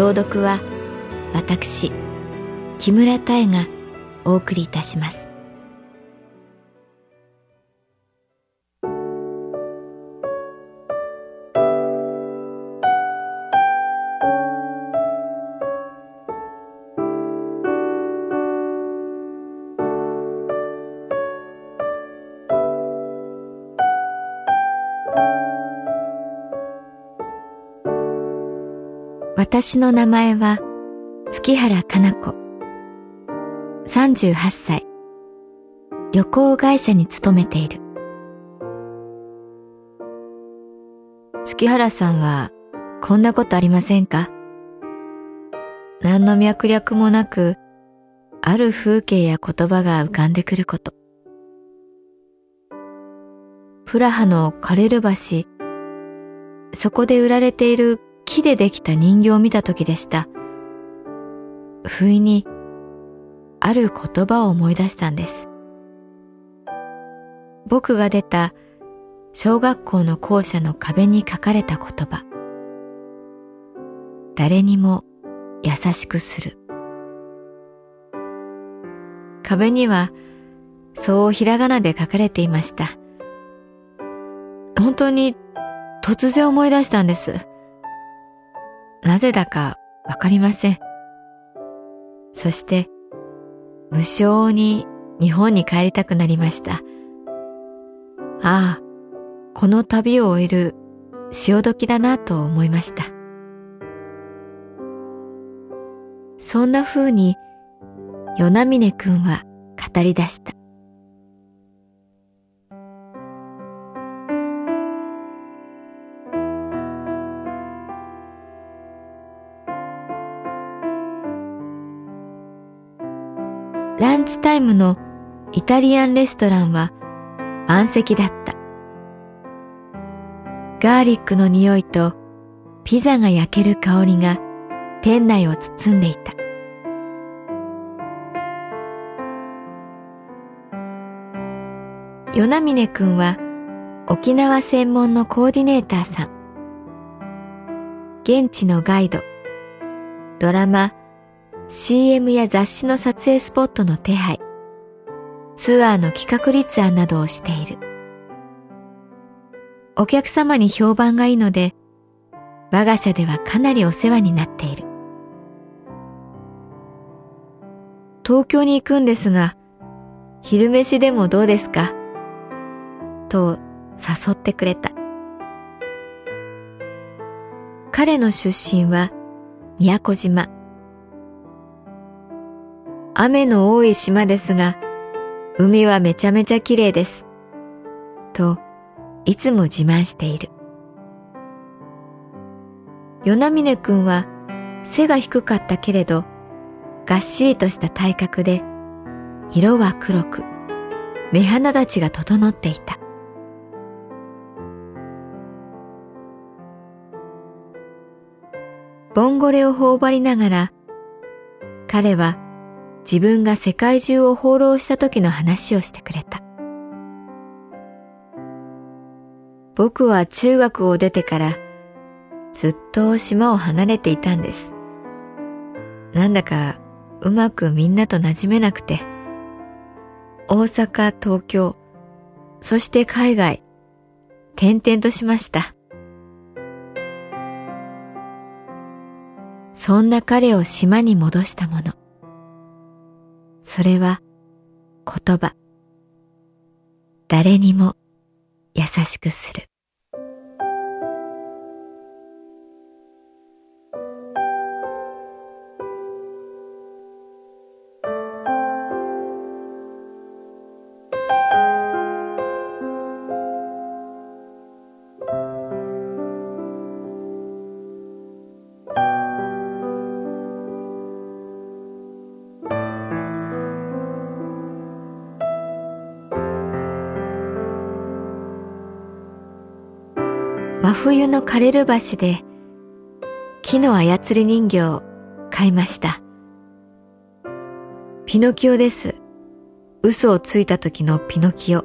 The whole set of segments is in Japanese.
朗読は私木村多江がお送りいたします。私の名前は月原かな子。38歳。旅行会社に勤めている。月原さんはこんなことありませんか？何の脈略もなく、ある風景や言葉が浮かんでくること。プラハのカレル橋、そこで売られている木でできた人形を見た時でした。不意にある言葉を思い出したんです。僕が出た小学校の校舎の壁に書かれた言葉。誰にも優しくする。壁にはそうひらがなで書かれていました。本当に突然思い出したんです。なぜだかわかりません。そして、無性に日本に帰りたくなりました。ああ、この旅を終える潮時だなと思いました。そんな風に、与那峰くんは語り出した。ランチタイムのイタリアンレストランは満席だった。ガーリックの匂いとピザが焼ける香りが店内を包んでいた。与那峰くんは沖縄専門のコーディネーターさん。現地のガイド、ドラマ CM や雑誌の撮影スポットの手配、ツアーの企画立案などをしている。お客様に評判がいいので、我が社ではかなりお世話になっている。東京に行くんですが、昼飯でもどうですか？と誘ってくれた。彼の出身は宮古島。雨の多い島ですが、海はめちゃめちゃ綺麗です。と、いつも自慢している。与那峰くんは背が低かったけれど、がっしりとした体格で、色は黒く、目鼻立ちが整っていた。ボンゴレを頬張りながら、彼は自分が世界中を放浪した時の話をしてくれた。僕は中学を出てからずっと島を離れていたんです。なんだかうまくみんなと馴染めなくて、大阪、東京、そして海外、転々としました。そんな彼を島に戻したもの。それは言葉。誰にも優しくする。真冬の枯れる橋で木の操り人形を買いました。ピノキオです。嘘をついた時のピノキオ。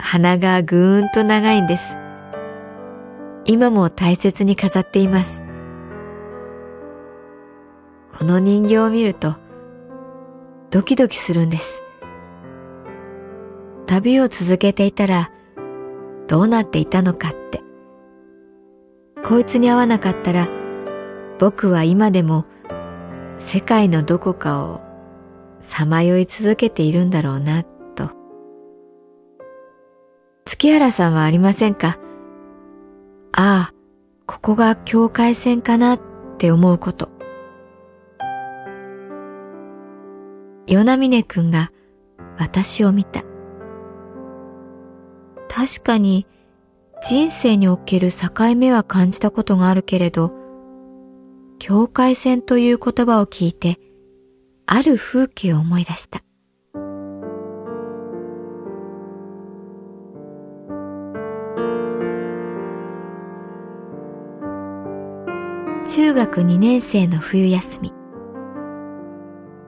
鼻がぐーんと長いんです。今も大切に飾っています。この人形を見るとドキドキするんです。旅を続けていたらどうなっていたのか。こいつに会わなかったら僕は今でも世界のどこかをさまよい続けているんだろうなと。月原さんはありませんか？ああ、ここが境界線かなって思うこと。与那峰君が私を見た。確かに人生における境目は感じたことがあるけれど、境界線という言葉を聞いて、ある風景を思い出した。中学2年生の冬休み。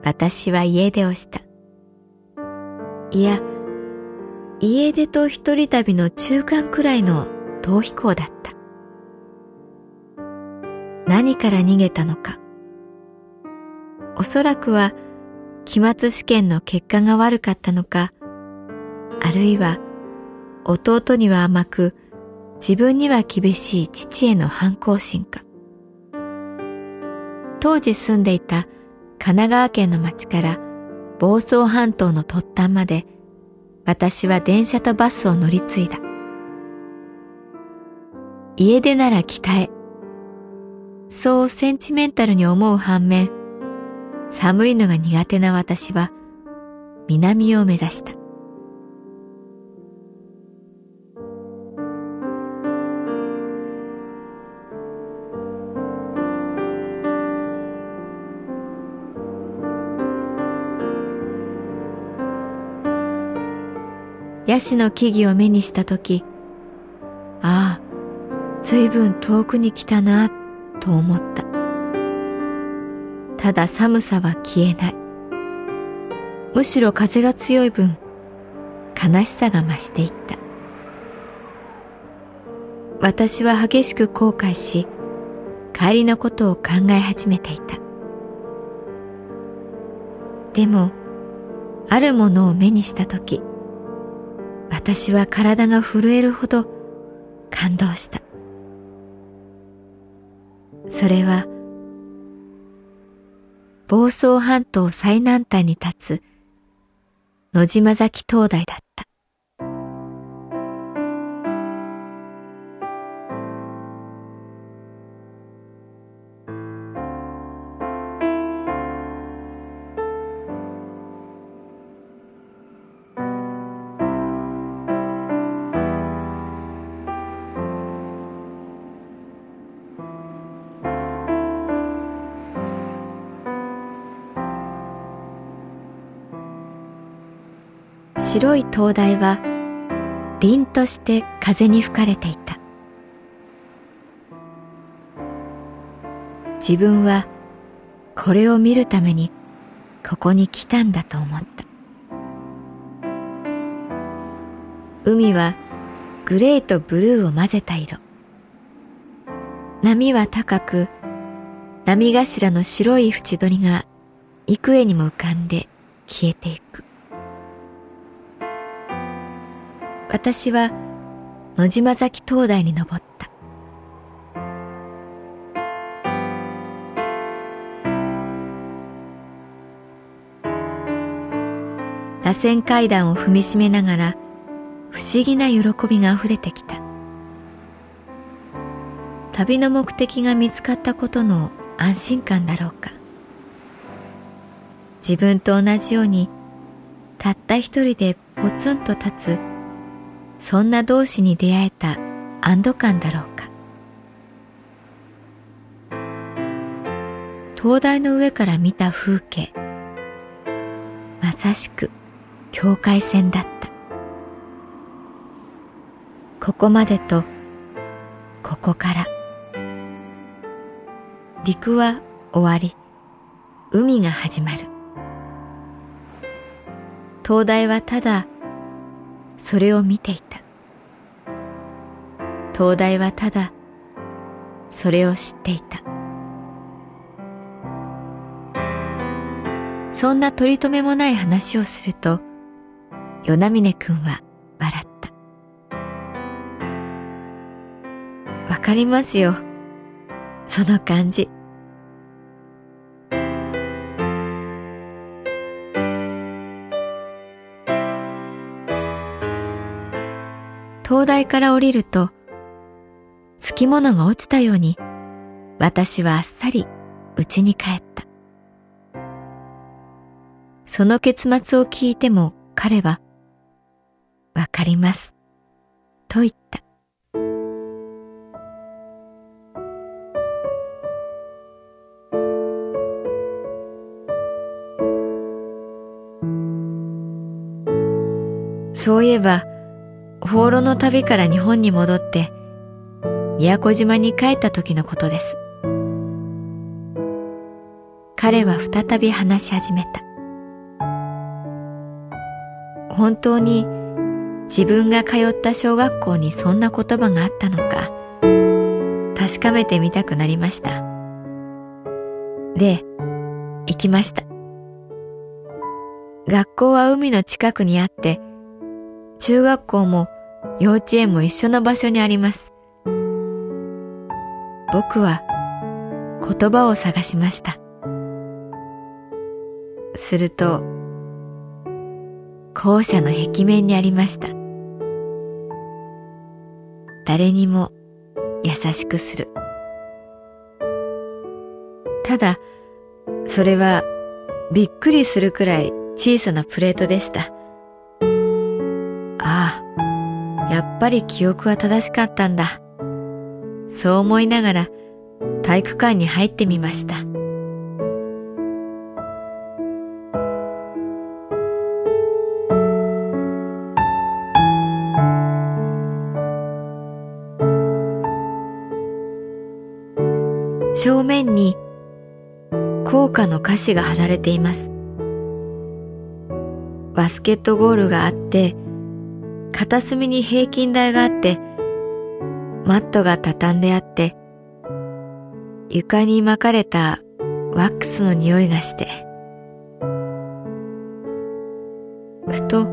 私は家出をした。いや、家出と一人旅の中間くらいの逃避行だった。何から逃げたのか。おそらくは期末試験の結果が悪かったのか、あるいは弟には甘く自分には厳しい父への反抗心か。当時住んでいた神奈川県の町から房総半島の突端まで私は電車とバスを乗り継いだ。家出なら北へ。そうセンチメンタルに思う反面、寒いのが苦手な私は南を目指した。ヤシの木々を目にしたとき、ああ、随分遠くに来たな、と思った。ただ寒さは消えない。むしろ風が強い分、悲しさが増していった。私は激しく後悔し、帰りのことを考え始めていた。でも、あるものを目にしたとき、私は体が震えるほど感動した。それは、房総半島最南端に立つ野島崎灯台だっ白い灯台は凛として風に吹かれていた。自分はこれを見るためにここに来たんだと思った。海はグレーとブルーを混ぜた色。波は高く波頭の白い縁取りが幾重にも浮かんで消えていく。私は野島崎灯台に登った。螺旋階段を踏みしめながら不思議な喜びが溢れてきた。旅の目的が見つかったことの安心感だろうか。自分と同じようにたった一人でポツンと立つそんな同士に出会えた安堵感だろうか。灯台の上から見た風景。まさしく境界線だった。ここまでとここから。陸は終わり海が始まる。灯台はただそれを見ていた。灯台はただそれを知っていた。そんな取り留めもない話をすると与那峰君は笑った。わかりますよ。その感じ。灯台から降りると、つきものが落ちたように、私はあっさり家に帰った。その結末を聞いても彼は、わかります、と言った。そういえば、放浪の旅から日本に戻って、宮古島に帰った時のことです。彼は再び話し始めた。本当に自分が通った小学校にそんな言葉があったのか、確かめてみたくなりました。で、行きました。学校は海の近くにあって、中学校も幼稚園も一緒の場所にあります。僕は言葉を探しました。すると、校舎の壁面にありました。誰にも優しくする。ただ、それはびっくりするくらい小さなプレートでした。やっぱり記憶は正しかったんだ。そう思いながら体育館に入ってみました。正面に校歌の歌詞が貼られています。バスケットゴールがあって、片隅に平均台があって、マットが畳んであって、床に巻かれたワックスの匂いがして、ふと、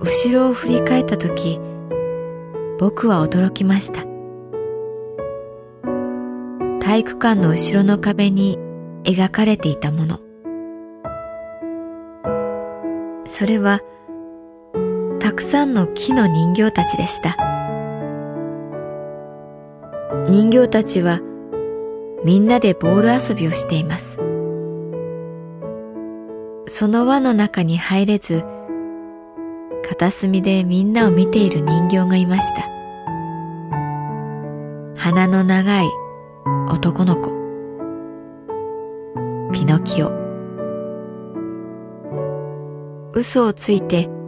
後ろを振り返った時、僕は驚きました。体育館の後ろの壁に描かれていたもの。それは、くさんの木の人形たちでした。人形たちはみんなでボール遊びをしています。その輪の中に入れず、片隅でみんなを見ている人形がいました。鼻の長い男の子。ピノキオ。嘘をついて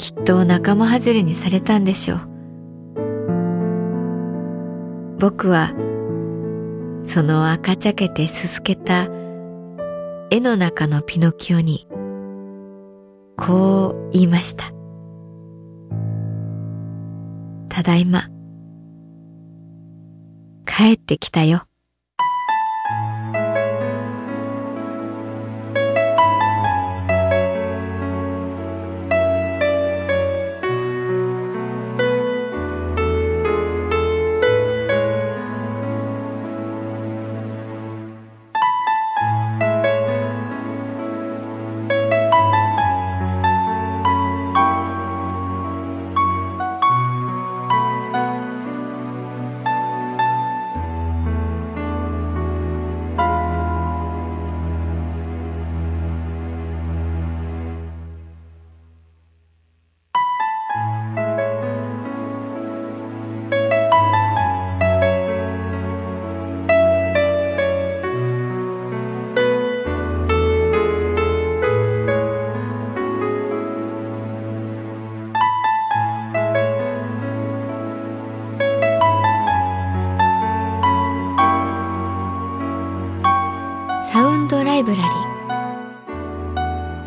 きっと仲間外れにされたんでしょう。僕はその赤茶けてすすけた絵の中のピノキオにこう言いました。ただいま帰ってきたよ。